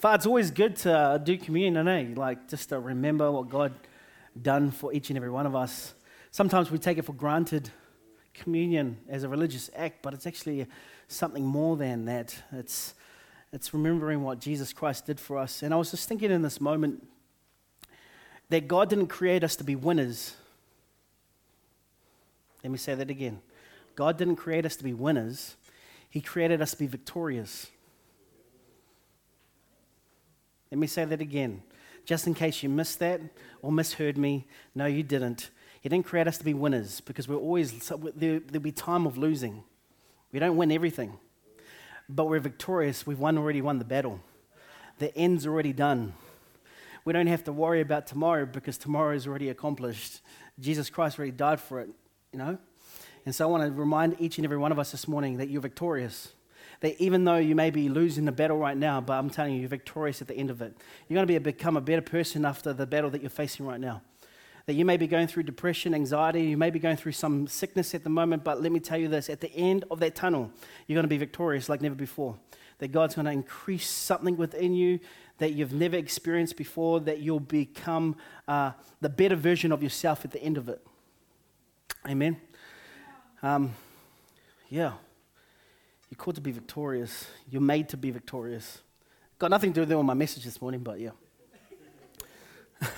Father, it's always good to uh, do communion, eh? Like just to remember what God done for each and every one of us. Sometimes we take it for granted, communion as a religious act, but it's actually something more than that. It's it's remembering what Jesus Christ did for us. And I was just thinking in this moment that God didn't create us to be winners. Let me say that again. God didn't create us to be winners. He created us to be victorious. Let me say that again, just in case you missed that or misheard me. No, you didn't. He didn't create us to be winners because we're always, there, there'll be time of losing. We don't win everything, but we're victorious. We've won, already won the battle. The end's already done. We don't have to worry about tomorrow because tomorrow is already accomplished. Jesus Christ already died for it, you know? And so I want to remind each and every one of us this morning that you're victorious that even though you may be losing the battle right now, but I'm telling you, you're victorious at the end of it. You're going to be a, become a better person after the battle that you're facing right now. That you may be going through depression, anxiety, you may be going through some sickness at the moment, but let me tell you this at the end of that tunnel, you're going to be victorious like never before. That God's going to increase something within you that you've never experienced before, that you'll become uh, the better version of yourself at the end of it. Amen. Um, yeah. You're called to be victorious. You're made to be victorious. Got nothing to do with my message this morning, but yeah.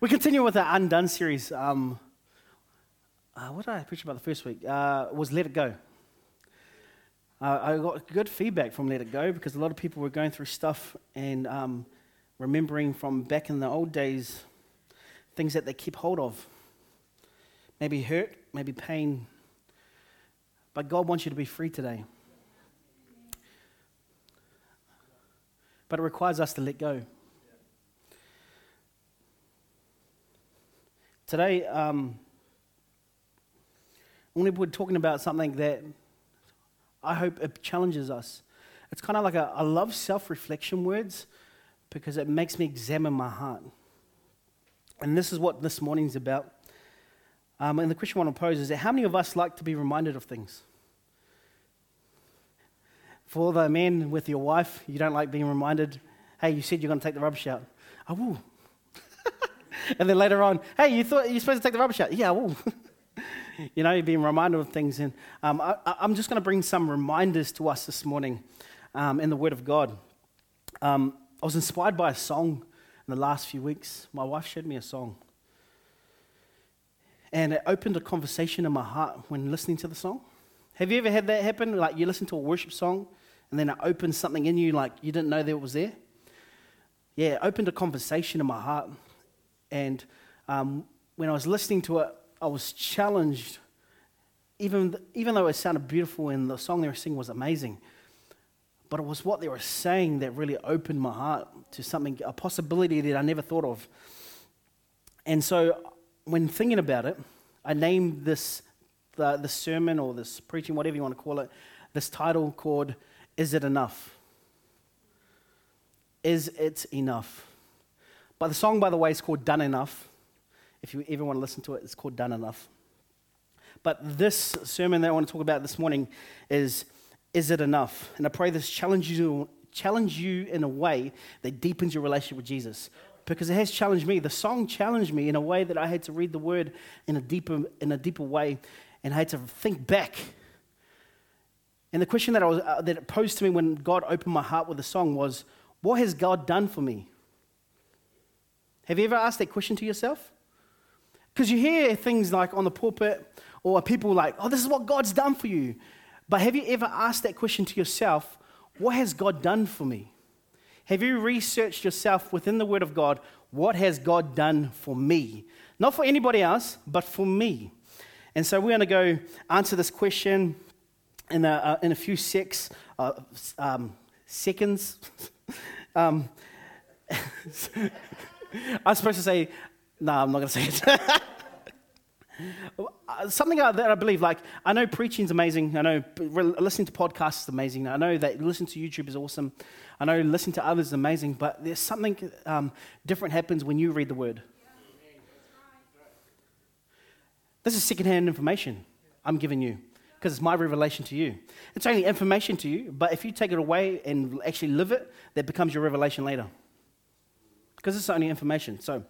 we continue with our Undone series. Um, uh, what did I preach about the first week? Uh, was Let It Go. Uh, I got good feedback from Let It Go because a lot of people were going through stuff and um, remembering from back in the old days things that they keep hold of. Maybe hurt, maybe pain. But God wants you to be free today. But it requires us to let go. Today, um, we're talking about something that I hope it challenges us. It's kind of like a, I love self reflection words because it makes me examine my heart. And this is what this morning's about. Um, and the question I want to pose is how many of us like to be reminded of things? For the men with your wife, you don't like being reminded, hey, you said you're going to take the rubbish out. I will. and then later on, hey, you thought you're supposed to take the rubbish out. Yeah, I will. you know, you're being reminded of things. And um, I, am just going to bring some reminders to us this morning um, in the Word of God. Um, I was inspired by a song in the last few weeks. My wife showed me a song. And it opened a conversation in my heart when listening to the song. Have you ever had that happen? Like you listen to a worship song and then it opens something in you like you didn't know that it was there. Yeah, it opened a conversation in my heart. And um, when I was listening to it, I was challenged, even, even though it sounded beautiful and the song they were singing was amazing. But it was what they were saying that really opened my heart to something, a possibility that I never thought of. And so when thinking about it, I named this, the, the sermon or this preaching, whatever you want to call it, this title called is it enough? Is it enough? But the song, by the way, is called Done Enough. If you ever want to listen to it, it's called Done Enough. But this sermon that I want to talk about this morning is Is it enough? And I pray this challenges you, challenge you in a way that deepens your relationship with Jesus. Because it has challenged me. The song challenged me in a way that I had to read the word in a deeper, in a deeper way and I had to think back and the question that, I was, uh, that it posed to me when God opened my heart with the song was, What has God done for me? Have you ever asked that question to yourself? Because you hear things like on the pulpit or people like, Oh, this is what God's done for you. But have you ever asked that question to yourself, What has God done for me? Have you researched yourself within the Word of God? What has God done for me? Not for anybody else, but for me. And so we're going to go answer this question in a, uh, in a few six, uh, um, seconds. um, I was supposed to say, no, I'm not going to say it. Something that I believe, like, I know preaching's amazing. I know listening to podcasts is amazing. I know that listening to YouTube is awesome. I know listening to others is amazing. But there's something um, different happens when you read the word. This is secondhand information I'm giving you. because it's my revelation to you. It's only information to you, but if you take it away and actually live it, that becomes your revelation later. Because it's only information. So,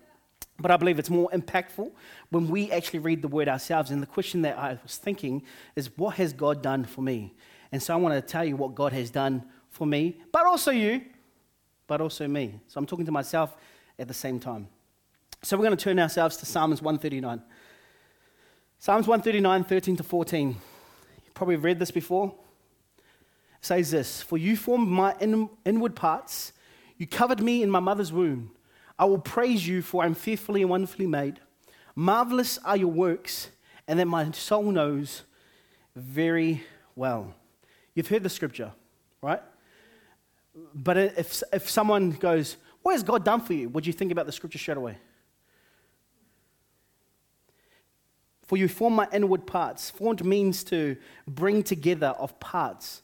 but I believe it's more impactful when we actually read the word ourselves. And the question that I was thinking is, what has God done for me? And so I want to tell you what God has done for me, but also you, but also me. So I'm talking to myself at the same time. So we're going to turn ourselves to Psalms 139. Psalms 139, 13 to 14. You probably read this before. It says this For you formed my in, inward parts, you covered me in my mother's womb. I will praise you, for I am fearfully and wonderfully made. Marvelous are your works, and that my soul knows very well. You've heard the scripture, right? But if, if someone goes, What has God done for you? Would you think about the scripture straight away? For you form my inward parts. Formed means to bring together of parts.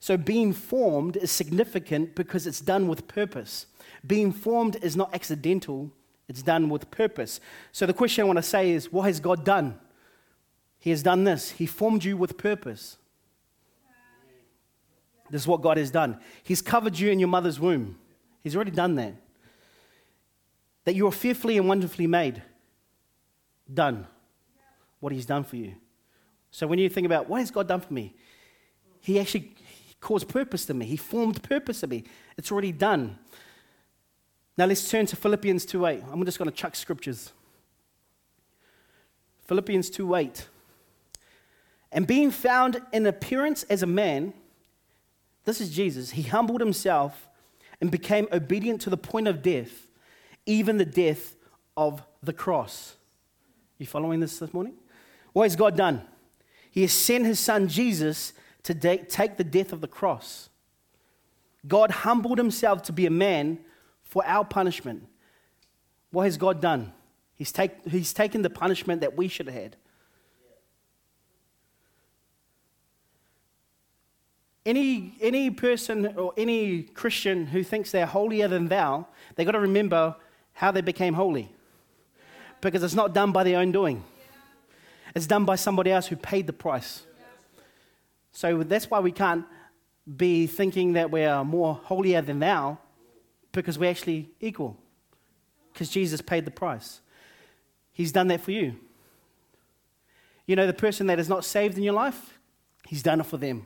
So being formed is significant because it's done with purpose. Being formed is not accidental, it's done with purpose. So the question I want to say is what has God done? He has done this. He formed you with purpose. This is what God has done. He's covered you in your mother's womb. He's already done that. That you are fearfully and wonderfully made. Done. What He's done for you. So when you think about what has God done for me, He actually caused purpose to me. He formed purpose to me. It's already done. Now let's turn to Philippians 2:8. I'm just going to chuck scriptures. Philippians 2:8. And being found in appearance as a man, this is Jesus, he humbled himself and became obedient to the point of death, even the death of the cross. You following this this morning? What has God done? He has sent his son Jesus to take the death of the cross. God humbled himself to be a man for our punishment. What has God done? He's, take, he's taken the punishment that we should have had. Any, any person or any Christian who thinks they're holier than thou, they've got to remember how they became holy. Because it's not done by their own doing, it's done by somebody else who paid the price. So that's why we can't be thinking that we are more holier than thou, because we're actually equal. Because Jesus paid the price. He's done that for you. You know, the person that is not saved in your life, He's done it for them.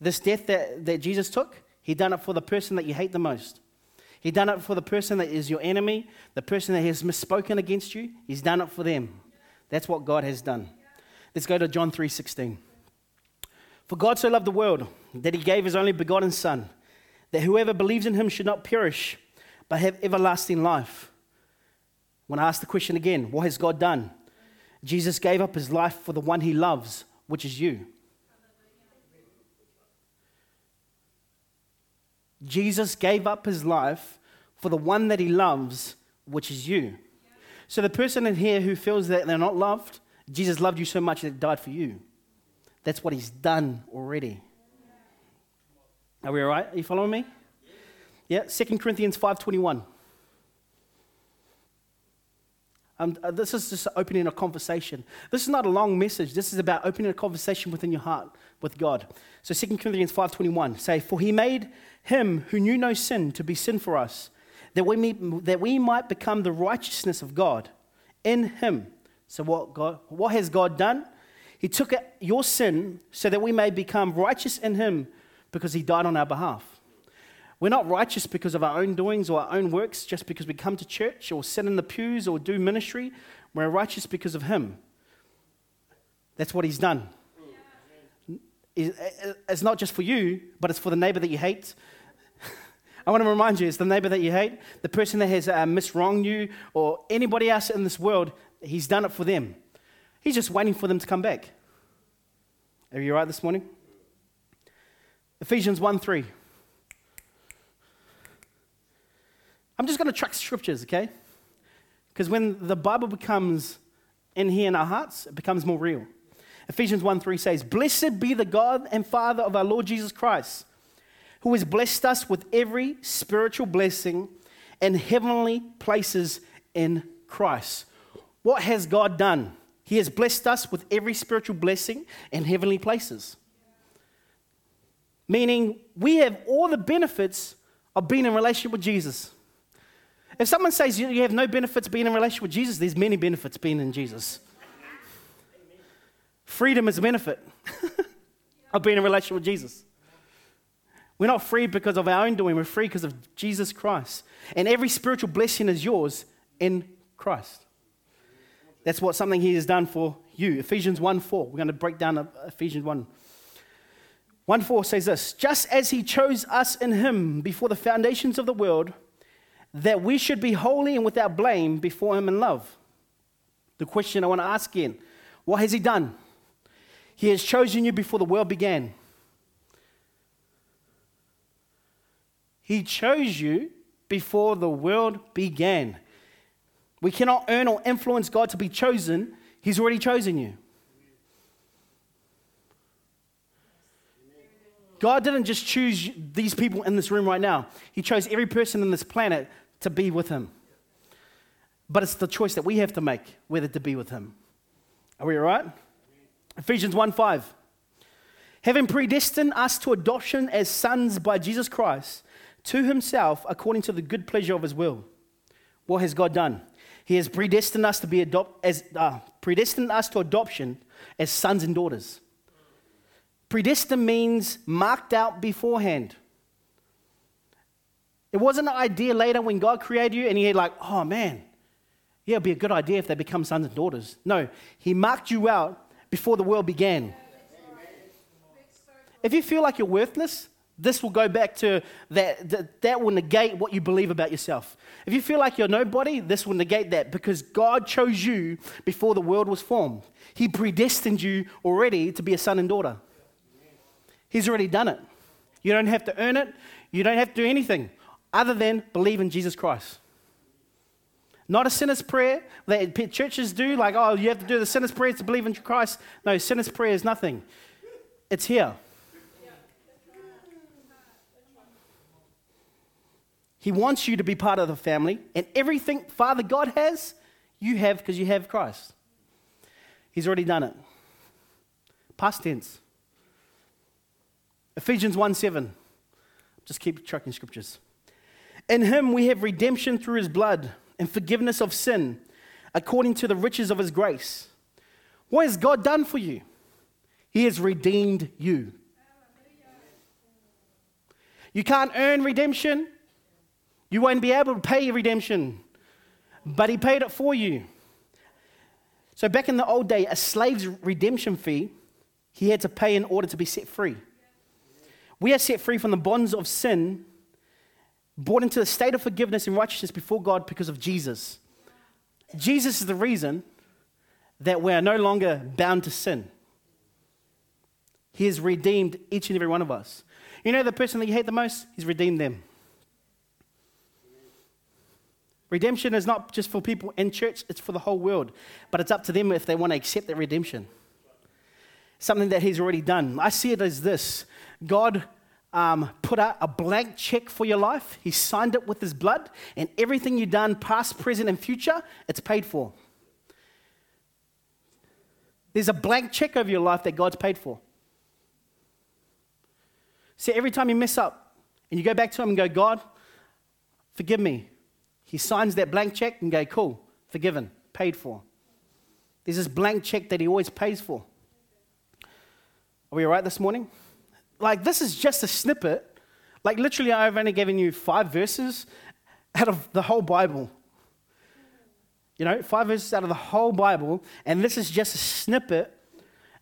This death that, that Jesus took, He done it for the person that you hate the most. He done it for the person that is your enemy, the person that has misspoken against you. He's done it for them. That's what God has done. Let's go to John 3:16. For God so loved the world that he gave his only begotten Son, that whoever believes in him should not perish, but have everlasting life. When I ask the question again, what has God done? Jesus gave up his life for the one he loves, which is you. Jesus gave up his life for the one that he loves, which is you. So the person in here who feels that they're not loved, Jesus loved you so much that he died for you. That's what he's done already. Are we all right? Are you following me? Yeah, 2 Corinthians 5.21. Um, uh, this is just opening a conversation. This is not a long message. This is about opening a conversation within your heart with God. So 2 Corinthians 5.21 say, For he made him who knew no sin to be sin for us, that we, may, that we might become the righteousness of God in him. So what, God, what has God done? He took your sin so that we may become righteous in Him because He died on our behalf. We're not righteous because of our own doings or our own works, just because we come to church or sit in the pews or do ministry. We're righteous because of Him. That's what He's done. It's not just for you, but it's for the neighbor that you hate. I want to remind you it's the neighbor that you hate, the person that has uh, miswronged you, or anybody else in this world, He's done it for them. He's just waiting for them to come back. Are you right this morning? Ephesians 1 3. I'm just going to track scriptures, okay? Because when the Bible becomes in here in our hearts, it becomes more real. Ephesians 1 3 says, Blessed be the God and Father of our Lord Jesus Christ, who has blessed us with every spiritual blessing and heavenly places in Christ. What has God done? He has blessed us with every spiritual blessing in heavenly places. Meaning, we have all the benefits of being in relationship with Jesus. If someone says you have no benefits being in relationship with Jesus, there's many benefits being in Jesus. Freedom is a benefit of being in relationship with Jesus. We're not free because of our own doing, we're free because of Jesus Christ. And every spiritual blessing is yours in Christ. That's what something He has done for you. Ephesians 1 4. We're going to break down Ephesians 1. 1 4 says this Just as He chose us in Him before the foundations of the world, that we should be holy and without blame before Him in love. The question I want to ask again what has He done? He has chosen you before the world began. He chose you before the world began. We cannot earn or influence God to be chosen, He's already chosen you. God didn't just choose these people in this room right now, He chose every person on this planet to be with Him. But it's the choice that we have to make whether to be with Him. Are we all right? Ephesians 1 5. Having predestined us to adoption as sons by Jesus Christ to himself according to the good pleasure of his will. What has God done? He has predestined us to be adopt, as uh, predestined us to adoption as sons and daughters. Predestined means marked out beforehand. It wasn't an idea later when God created you and he had like, oh man, yeah, it'd be a good idea if they become sons and daughters. No, he marked you out before the world began. If you feel like you're worthless, this will go back to that, that, that will negate what you believe about yourself. If you feel like you're nobody, this will negate that because God chose you before the world was formed. He predestined you already to be a son and daughter. He's already done it. You don't have to earn it, you don't have to do anything other than believe in Jesus Christ. Not a sinner's prayer that churches do, like, oh, you have to do the sinner's prayer to believe in Christ. No, sinner's prayer is nothing. It's here. He wants you to be part of the family, and everything Father God has, you have because you have Christ. He's already done it. Past tense. Ephesians 1 7. Just keep tracking scriptures. In him we have redemption through his blood and forgiveness of sin according to the riches of his grace. What has God done for you? He has redeemed you. You can't earn redemption. You won't be able to pay your redemption, but he paid it for you. So, back in the old day, a slave's redemption fee he had to pay in order to be set free. We are set free from the bonds of sin, brought into a state of forgiveness and righteousness before God because of Jesus. Jesus is the reason that we are no longer bound to sin. He has redeemed each and every one of us. You know the person that you hate the most? He's redeemed them. Redemption is not just for people in church, it's for the whole world. But it's up to them if they want to accept that redemption. Something that He's already done. I see it as this God um, put out a blank check for your life, He signed it with His blood, and everything you've done, past, present, and future, it's paid for. There's a blank check over your life that God's paid for. See, every time you mess up and you go back to Him and go, God, forgive me. He signs that blank check and go, cool, forgiven, paid for. There's this blank check that he always pays for. Are we all right this morning? Like, this is just a snippet. Like, literally, I've only given you five verses out of the whole Bible. You know, five verses out of the whole Bible, and this is just a snippet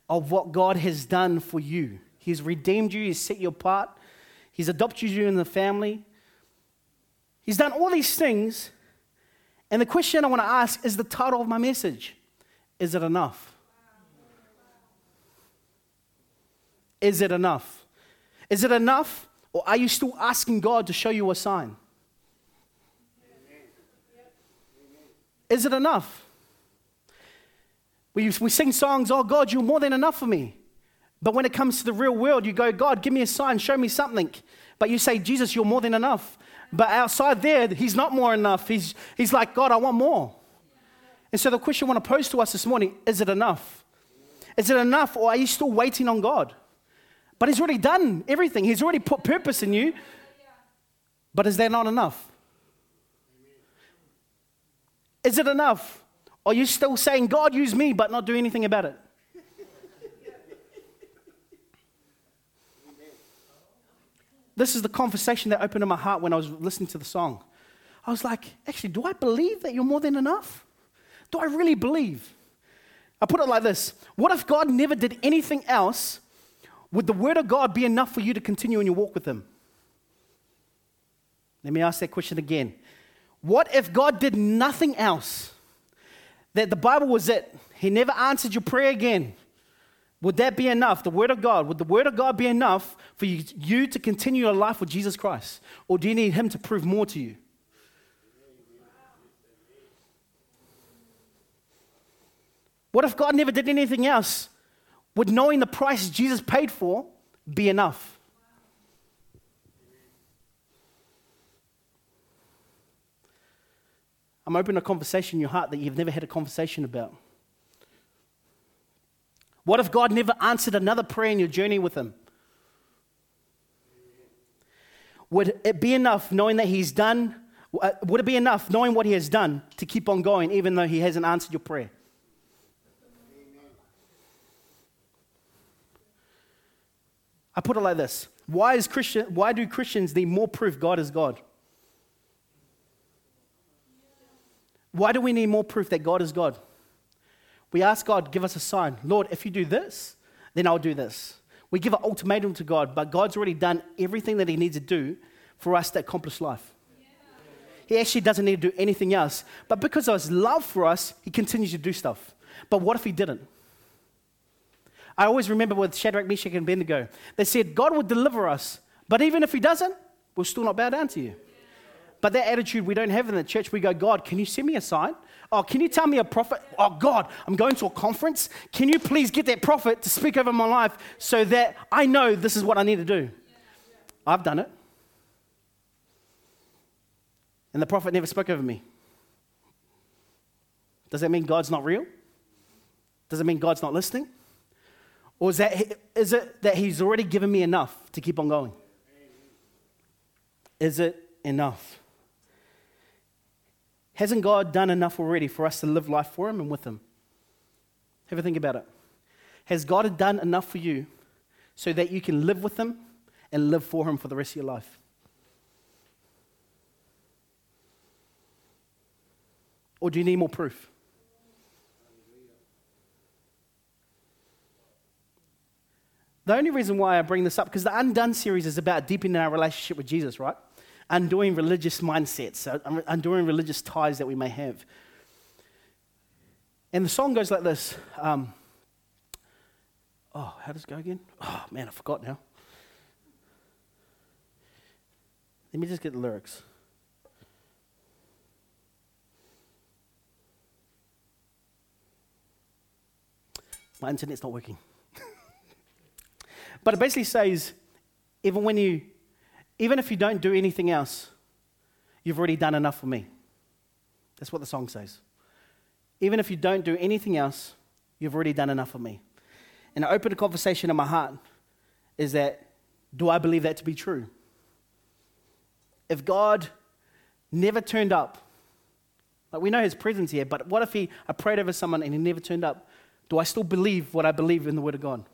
of what God has done for you. He's redeemed you, He's set you apart, He's adopted you in the family, He's done all these things. And the question I want to ask is the title of my message Is it enough? Is it enough? Is it enough? Or are you still asking God to show you a sign? Is it enough? We, we sing songs, oh God, you're more than enough for me. But when it comes to the real world, you go, God, give me a sign, show me something. But you say, Jesus, you're more than enough. But outside there, he's not more enough. He's, he's like, God, I want more. And so the question I want to pose to us this morning is it enough? Is it enough, or are you still waiting on God? But He's already done everything, He's already put purpose in you. But is that not enough? Is it enough? Or are you still saying, God, use me, but not do anything about it? This is the conversation that opened in my heart when I was listening to the song. I was like, actually, do I believe that you're more than enough? Do I really believe? I put it like this What if God never did anything else? Would the word of God be enough for you to continue in your walk with Him? Let me ask that question again. What if God did nothing else? That the Bible was it. He never answered your prayer again. Would that be enough? The Word of God, would the Word of God be enough for you, you to continue your life with Jesus Christ? Or do you need Him to prove more to you? What if God never did anything else? Would knowing the price Jesus paid for be enough? I'm opening a conversation in your heart that you've never had a conversation about. What if God never answered another prayer in your journey with Him? Would it be enough knowing that He's done? Uh, would it be enough knowing what He has done to keep on going even though He hasn't answered your prayer? I put it like this why, is Christian, why do Christians need more proof God is God? Why do we need more proof that God is God? We ask God, give us a sign. Lord, if you do this, then I'll do this. We give an ultimatum to God, but God's already done everything that He needs to do for us to accomplish life. He actually doesn't need to do anything else. But because of His love for us, He continues to do stuff. But what if He didn't? I always remember with Shadrach, Meshach, and Abednego, they said, God will deliver us, but even if He doesn't, we'll still not bow down to you. But that attitude we don't have in the church. We go, God, can you send me a sign? Oh, can you tell me a prophet? Oh, God, I'm going to a conference. Can you please get that prophet to speak over my life so that I know this is what I need to do? I've done it. And the prophet never spoke over me. Does that mean God's not real? Does it mean God's not listening? Or is, that, is it that He's already given me enough to keep on going? Is it enough? Hasn't God done enough already for us to live life for Him and with Him? Have a think about it. Has God done enough for you so that you can live with Him and live for Him for the rest of your life? Or do you need more proof? The only reason why I bring this up, because the Undone series is about deepening our relationship with Jesus, right? Undoing religious mindsets, uh, undoing religious ties that we may have. And the song goes like this. Um, oh, how does it go again? Oh, man, I forgot now. Let me just get the lyrics. My internet's not working. but it basically says, even when you even if you don't do anything else, you've already done enough for me. That's what the song says. Even if you don't do anything else, you've already done enough for me. And I opened a conversation in my heart is that do I believe that to be true? If God never turned up, like we know his presence here, but what if he I prayed over someone and he never turned up? Do I still believe what I believe in the Word of God?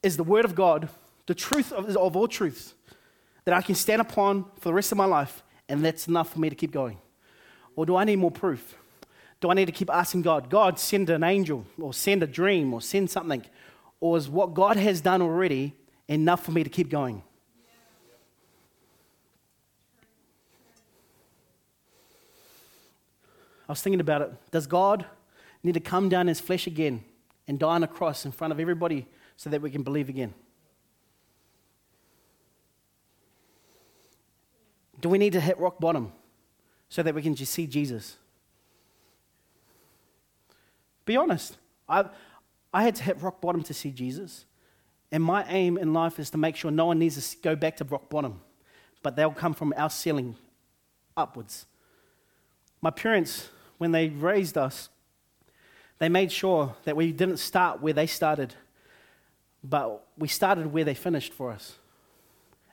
Is the Word of God the truth of, of all truths? That I can stand upon for the rest of my life, and that's enough for me to keep going? Or do I need more proof? Do I need to keep asking God, God, send an angel, or send a dream, or send something? Or is what God has done already enough for me to keep going? I was thinking about it. Does God need to come down in his flesh again and die on a cross in front of everybody so that we can believe again? Do we need to hit rock bottom so that we can just see Jesus? Be honest. I, I had to hit rock bottom to see Jesus. And my aim in life is to make sure no one needs to go back to rock bottom, but they'll come from our ceiling upwards. My parents, when they raised us, they made sure that we didn't start where they started, but we started where they finished for us.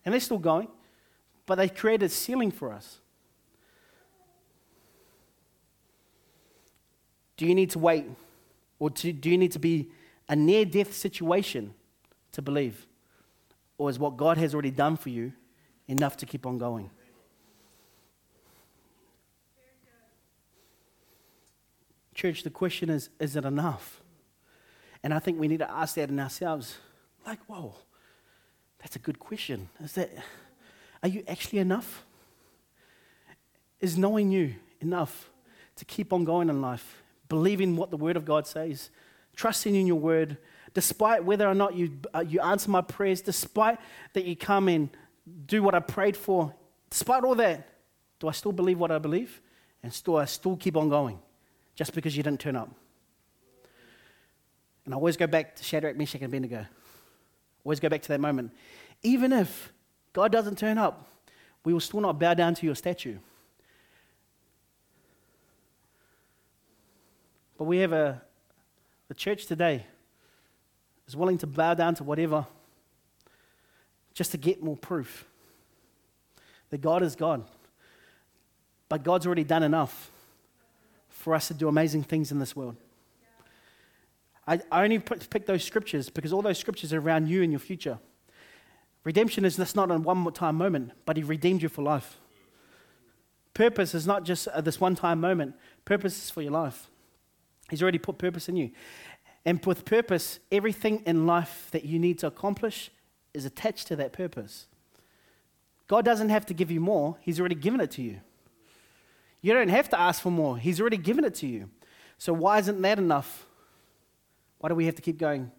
And they're still going, but they created a ceiling for us. Do you need to wait? Or do, do you need to be a near death situation to believe? Or is what God has already done for you enough to keep on going? Church, the question is is it enough? And I think we need to ask that in ourselves. Like, whoa, that's a good question. Is that, are you actually enough? Is knowing you enough to keep on going in life, believing what the Word of God says, trusting in your Word, despite whether or not you, uh, you answer my prayers, despite that you come and do what I prayed for, despite all that, do I still believe what I believe? And still, I still keep on going just because you didn't turn up. And I always go back to Shadrach, Meshach, and Abednego. Always go back to that moment. Even if God doesn't turn up, we will still not bow down to your statue. But we have a, the church today is willing to bow down to whatever just to get more proof that God is God. But God's already done enough for us to do amazing things in this world. I, I only pick those scriptures because all those scriptures are around you and your future. Redemption is just not a one time moment, but He redeemed you for life. Purpose is not just uh, this one time moment, purpose is for your life. He's already put purpose in you. And with purpose, everything in life that you need to accomplish is attached to that purpose. God doesn't have to give you more, He's already given it to you. You don't have to ask for more. He's already given it to you. So why isn't that enough? Why do we have to keep going?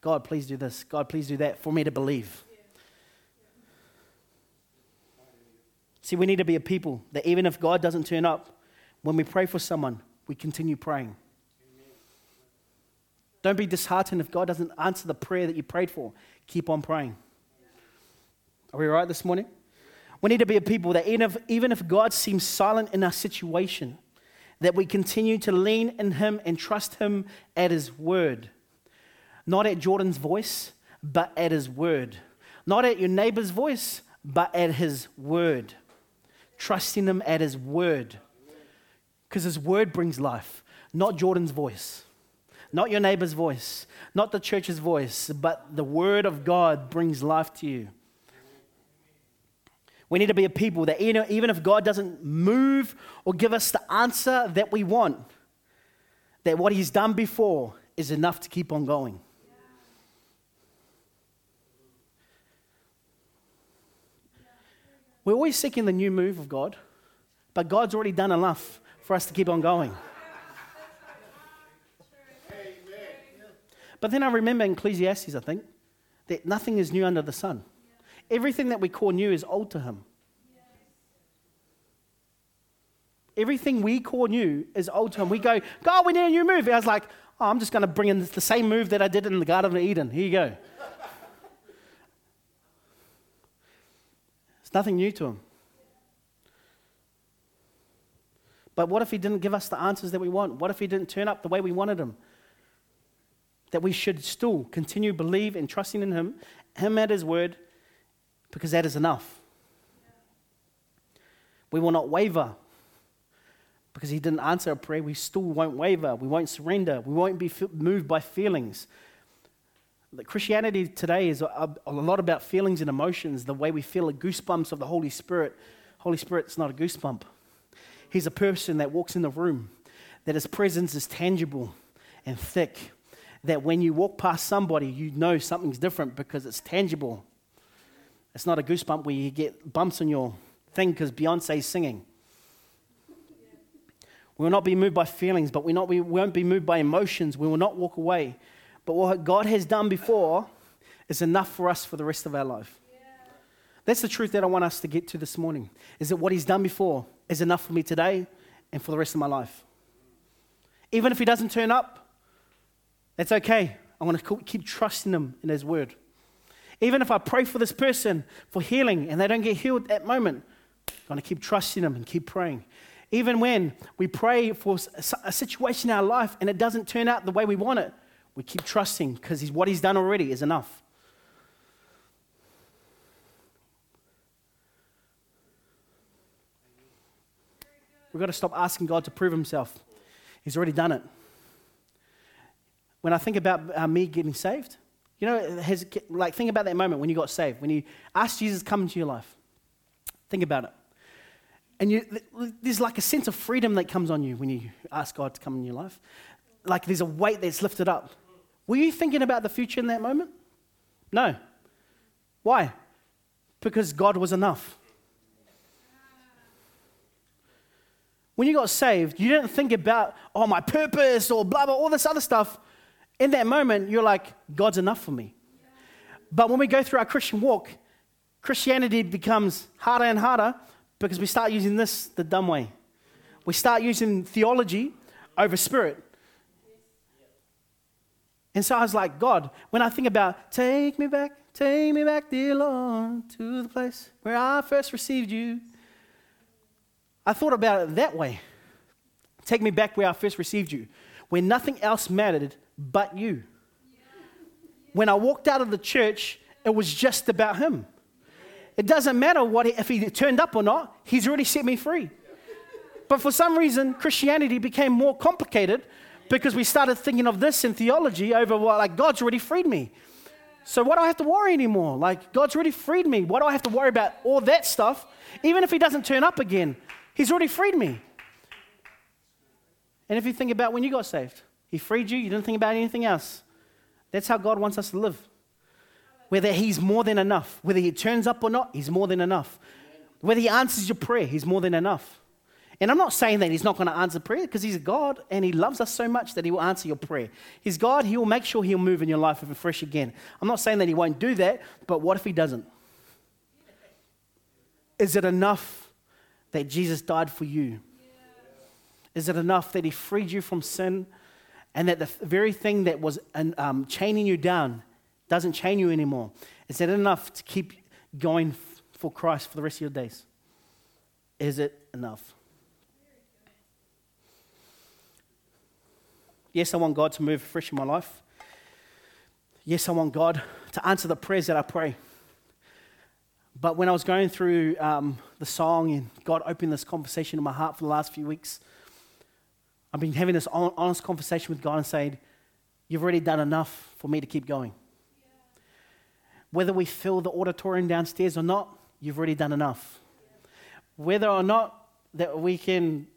God, please do this. God, please do that for me to believe. See, we need to be a people that even if God doesn't turn up, when we pray for someone, we continue praying. Don't be disheartened if God doesn't answer the prayer that you prayed for. Keep on praying. Are we right this morning? We need to be a people that even if, even if God seems silent in our situation, that we continue to lean in Him and trust Him at His word. Not at Jordan's voice, but at His word. Not at your neighbor's voice, but at His word. Trusting Him at His word. Because His word brings life, not Jordan's voice. Not your neighbor's voice, not the church's voice, but the word of God brings life to you. We need to be a people that even if God doesn't move or give us the answer that we want, that what He's done before is enough to keep on going. We're always seeking the new move of God, but God's already done enough for us to keep on going. But then I remember in Ecclesiastes, I think, that nothing is new under the sun. Everything that we call new is old to him. Everything we call new is old to him. We go, God, we need a new move. I was like, oh, I'm just going to bring in the same move that I did in the Garden of Eden. Here you go. It's nothing new to him. But what if he didn't give us the answers that we want? What if he didn't turn up the way we wanted him? That we should still continue believe and trusting in him, him at his word, because that is enough. We will not waver because he didn't answer a prayer. We still won't waver. We won't surrender. We won't be moved by feelings. Christianity today is a, a lot about feelings and emotions, the way we feel the goosebumps of the Holy Spirit. Holy Spirit's not a goosebump. He's a person that walks in the room, that his presence is tangible and thick, that when you walk past somebody, you know something's different because it's tangible. It's not a goosebump where you get bumps on your thing because Beyonce's singing. We will not be moved by feelings, but we, not, we won't be moved by emotions. We will not walk away. But what God has done before is enough for us for the rest of our life. Yeah. That's the truth that I want us to get to this morning. Is that what He's done before is enough for me today and for the rest of my life. Even if He doesn't turn up, that's okay. I want to keep trusting Him in His word. Even if I pray for this person for healing and they don't get healed at that moment, I'm going to keep trusting Him and keep praying. even when we pray for a situation in our life and it doesn't turn out the way we want it, we keep trusting because what He's done already is enough. We've got to stop asking God to prove Himself. He's already done it. When I think about uh, me getting saved, you know, has, like think about that moment when you got saved, when you asked Jesus to come into your life. Think about it. And you, there's like a sense of freedom that comes on you when you ask God to come in your life. Like there's a weight that's lifted up. Were you thinking about the future in that moment? No. Why? Because God was enough. When you got saved, you didn't think about, oh, my purpose or blah, blah, all this other stuff. In that moment, you're like, God's enough for me. But when we go through our Christian walk, Christianity becomes harder and harder because we start using this the dumb way. We start using theology over spirit. And so I was like, God, when I think about, take me back, take me back, dear Lord, to the place where I first received you. I thought about it that way. Take me back where I first received you, where nothing else mattered but you. When I walked out of the church, it was just about him. It doesn't matter what if he turned up or not, he's already set me free. But for some reason, Christianity became more complicated because we started thinking of this in theology over what, like, God's already freed me. So why do I have to worry anymore? Like, God's already freed me. Why do I have to worry about all that stuff? Even if he doesn't turn up again, He's already freed me. And if you think about when you got saved, He freed you, you didn't think about anything else. That's how God wants us to live. Whether He's more than enough, whether He turns up or not, He's more than enough. Whether He answers your prayer, He's more than enough. And I'm not saying that He's not going to answer prayer because He's a God and He loves us so much that He will answer your prayer. He's God, He will make sure He'll move in your life fresh again. I'm not saying that He won't do that, but what if He doesn't? Is it enough that Jesus died for you? Is it enough that He freed you from sin and that the very thing that was um, chaining you down doesn't chain you anymore? Is it enough to keep going for Christ for the rest of your days? Is it enough? Yes, I want God to move fresh in my life. Yes, I want God to answer the prayers that I pray. But when I was going through um, the song and God opened this conversation in my heart for the last few weeks, I've been having this honest conversation with God and saying, You've already done enough for me to keep going. Yeah. Whether we fill the auditorium downstairs or not, you've already done enough. Yeah. Whether or not that we can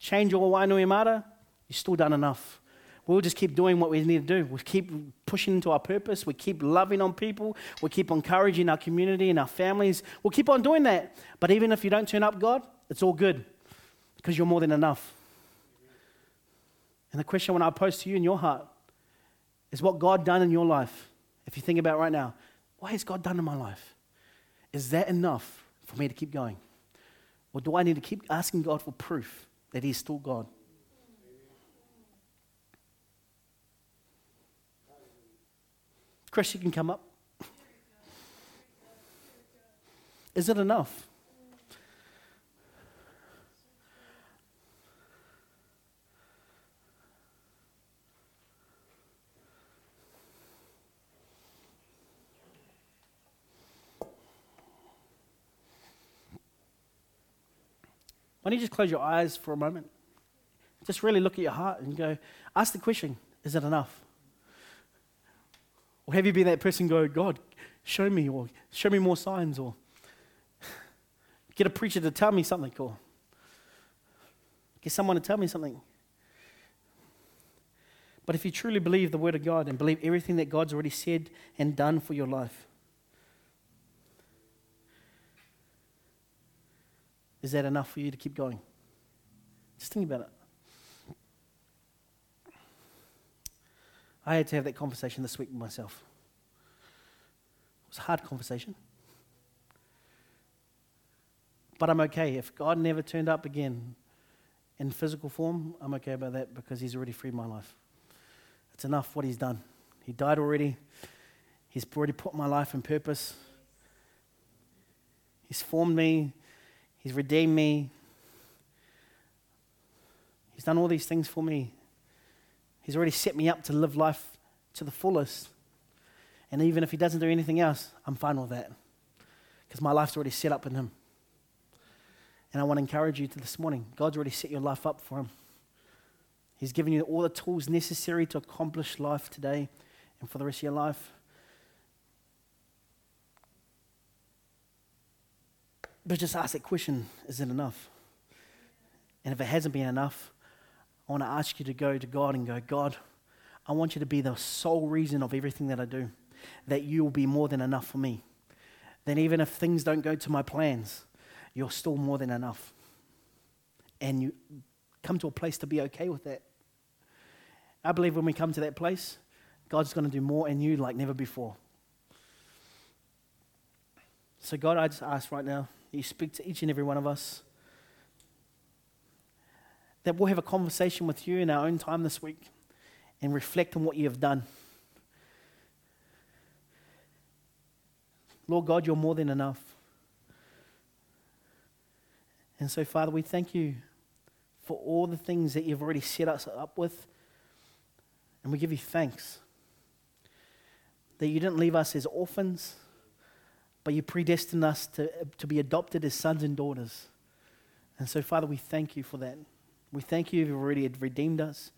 change your Wainuiomata, you've still done enough we'll just keep doing what we need to do. We'll keep pushing into our purpose. We keep loving on people. We keep encouraging our community and our families. We'll keep on doing that. But even if you don't turn up, God, it's all good because you're more than enough. And the question when I pose to you in your heart is what God done in your life? If you think about right now, what has God done in my life? Is that enough for me to keep going? Or do I need to keep asking God for proof that He's still God? Chris, you can come up. Is it enough? Why don't you just close your eyes for a moment? Just really look at your heart and go, ask the question, is it enough? Or have you been that person go, God, show me, or show me more signs, or get a preacher to tell me something, or get someone to tell me something? But if you truly believe the Word of God and believe everything that God's already said and done for your life, is that enough for you to keep going? Just think about it. I had to have that conversation this week with myself. It was a hard conversation. But I'm okay. If God never turned up again in physical form, I'm okay about that because He's already freed my life. It's enough what He's done. He died already, He's already put my life in purpose. He's formed me, He's redeemed me. He's done all these things for me. He's already set me up to live life to the fullest. And even if He doesn't do anything else, I'm fine with that because my life's already set up in Him. And I want to encourage you to this morning God's already set your life up for Him. He's given you all the tools necessary to accomplish life today and for the rest of your life. But just ask that question is it enough? And if it hasn't been enough, I want to ask you to go to God and go, God, I want you to be the sole reason of everything that I do, that you will be more than enough for me. Then, even if things don't go to my plans, you're still more than enough. And you come to a place to be okay with that. I believe when we come to that place, God's going to do more in you like never before. So, God, I just ask right now you speak to each and every one of us. That we'll have a conversation with you in our own time this week and reflect on what you have done. Lord God, you're more than enough. And so, Father, we thank you for all the things that you've already set us up with. And we give you thanks that you didn't leave us as orphans but you predestined us to, to be adopted as sons and daughters. And so, Father, we thank you for that. We thank you you've already redeemed us.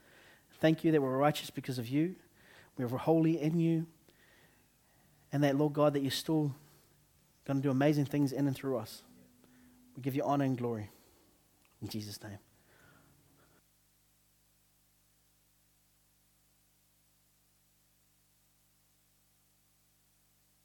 Thank you that we're righteous because of you. We're holy in you. And that, Lord God, that you're still going to do amazing things in and through us. We give you honor and glory. In Jesus' name.